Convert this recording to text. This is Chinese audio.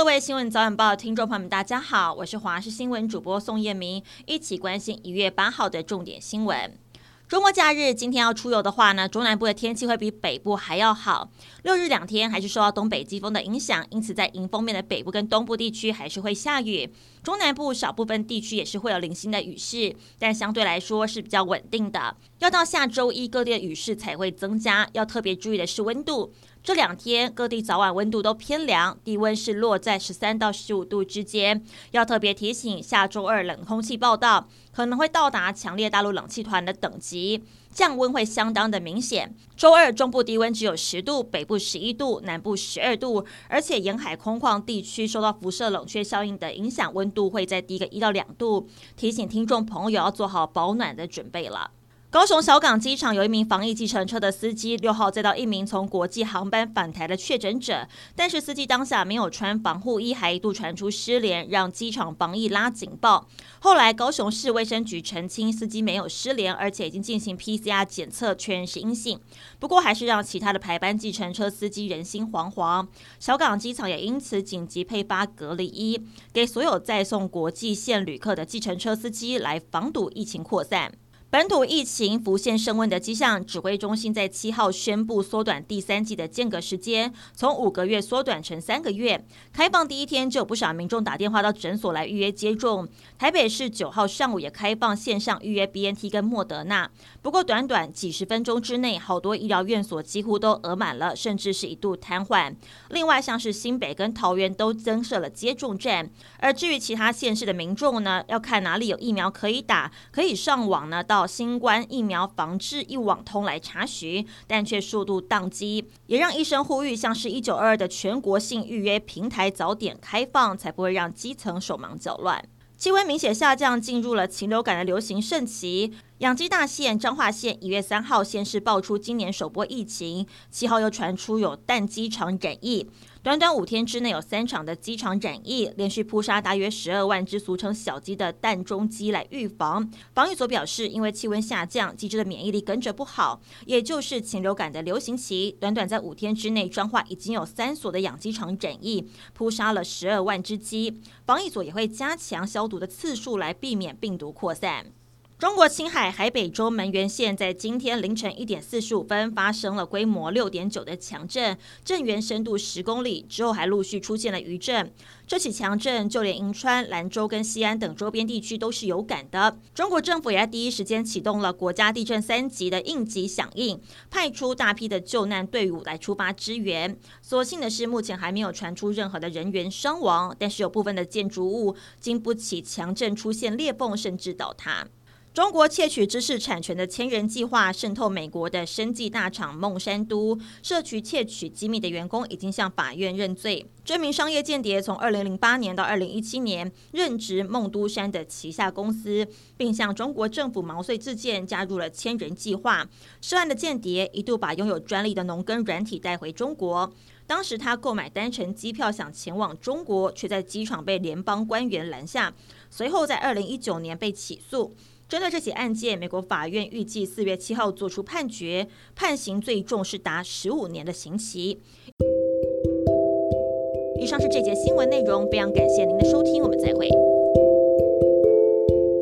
各位新闻早晚报听众朋友们，大家好，我是华视新闻主播宋燕明，一起关心一月八号的重点新闻。周末假日，今天要出游的话呢，中南部的天气会比北部还要好。六日两天还是受到东北季风的影响，因此在迎风面的北部跟东部地区还是会下雨。中南部少部分地区也是会有零星的雨势，但相对来说是比较稳定的。要到下周一，各地的雨势才会增加。要特别注意的是温度。这两天各地早晚温度都偏凉，低温是落在十三到十五度之间。要特别提醒，下周二冷空气报道，可能会到达强烈大陆冷气团的等级，降温会相当的明显。周二中部低温只有十度，北部十一度，南部十二度，而且沿海空旷地区受到辐射冷却效应的影响，温度会再低个一到两度。提醒听众朋友要做好保暖的准备了。高雄小港机场有一名防疫计程车的司机，六号载到一名从国际航班返台的确诊者，但是司机当下没有穿防护衣，还一度传出失联，让机场防疫拉警报。后来高雄市卫生局澄清，司机没有失联，而且已经进行 PCR 检测，确认是阴性。不过还是让其他的排班计程车司机人心惶惶。小港机场也因此紧急配发隔离衣，给所有载送国际线旅客的计程车司机，来防堵疫情扩散。本土疫情浮现升温的迹象，指挥中心在七号宣布缩短第三季的间隔时间，从五个月缩短成三个月。开放第一天就有不少民众打电话到诊所来预约接种。台北市九号上午也开放线上预约 BNT 跟莫德纳，不过短短几十分钟之内，好多医疗院所几乎都额满了，甚至是一度瘫痪。另外，像是新北跟桃园都增设了接种站。而至于其他县市的民众呢，要看哪里有疫苗可以打，可以上网呢到。新冠疫苗防治一网通来查询，但却速度宕机，也让医生呼吁，像是一九二二的全国性预约平台早点开放，才不会让基层手忙脚乱。气温明显下降，进入了禽流感的流行盛期。养鸡大县彰化县一月三号先是爆出今年首波疫情，七号又传出有蛋鸡场染疫。短短五天之内，有三场的鸡场染疫，连续扑杀大约十二万只俗称小鸡的蛋中鸡来预防。防疫所表示，因为气温下降，鸡只的免疫力跟着不好，也就是禽流感的流行期。短短在五天之内，彰化已经有三所的养鸡场染疫，扑杀了十二万只鸡。防疫所也会加强消毒的次数，来避免病毒扩散。中国青海海北州门源县在今天凌晨一点四十五分发生了规模六点九的强震，震源深度十公里，之后还陆续出现了余震。这起强震就连银川、兰州跟西安等周边地区都是有感的。中国政府也在第一时间启动了国家地震三级的应急响应，派出大批的救难队伍来出发支援。所幸的是，目前还没有传出任何的人员伤亡，但是有部分的建筑物经不起强震出现裂缝，甚至倒塌。中国窃取知识产权的千人计划渗透美国的生技大厂孟山都，涉及窃取机密的员工已经向法院认罪。这名商业间谍从二零零八年到二零一七年任职孟都山的旗下公司，并向中国政府毛遂自荐加入了千人计划。涉案的间谍一度把拥有专利的农耕软体带回中国，当时他购买单程机票想前往中国，却在机场被联邦官员拦下，随后在二零一九年被起诉。针对这起案件，美国法院预计四月七号作出判决，判刑最重是达十五年的刑期。以上是这节新闻内容，非常感谢您的收听，我们再会。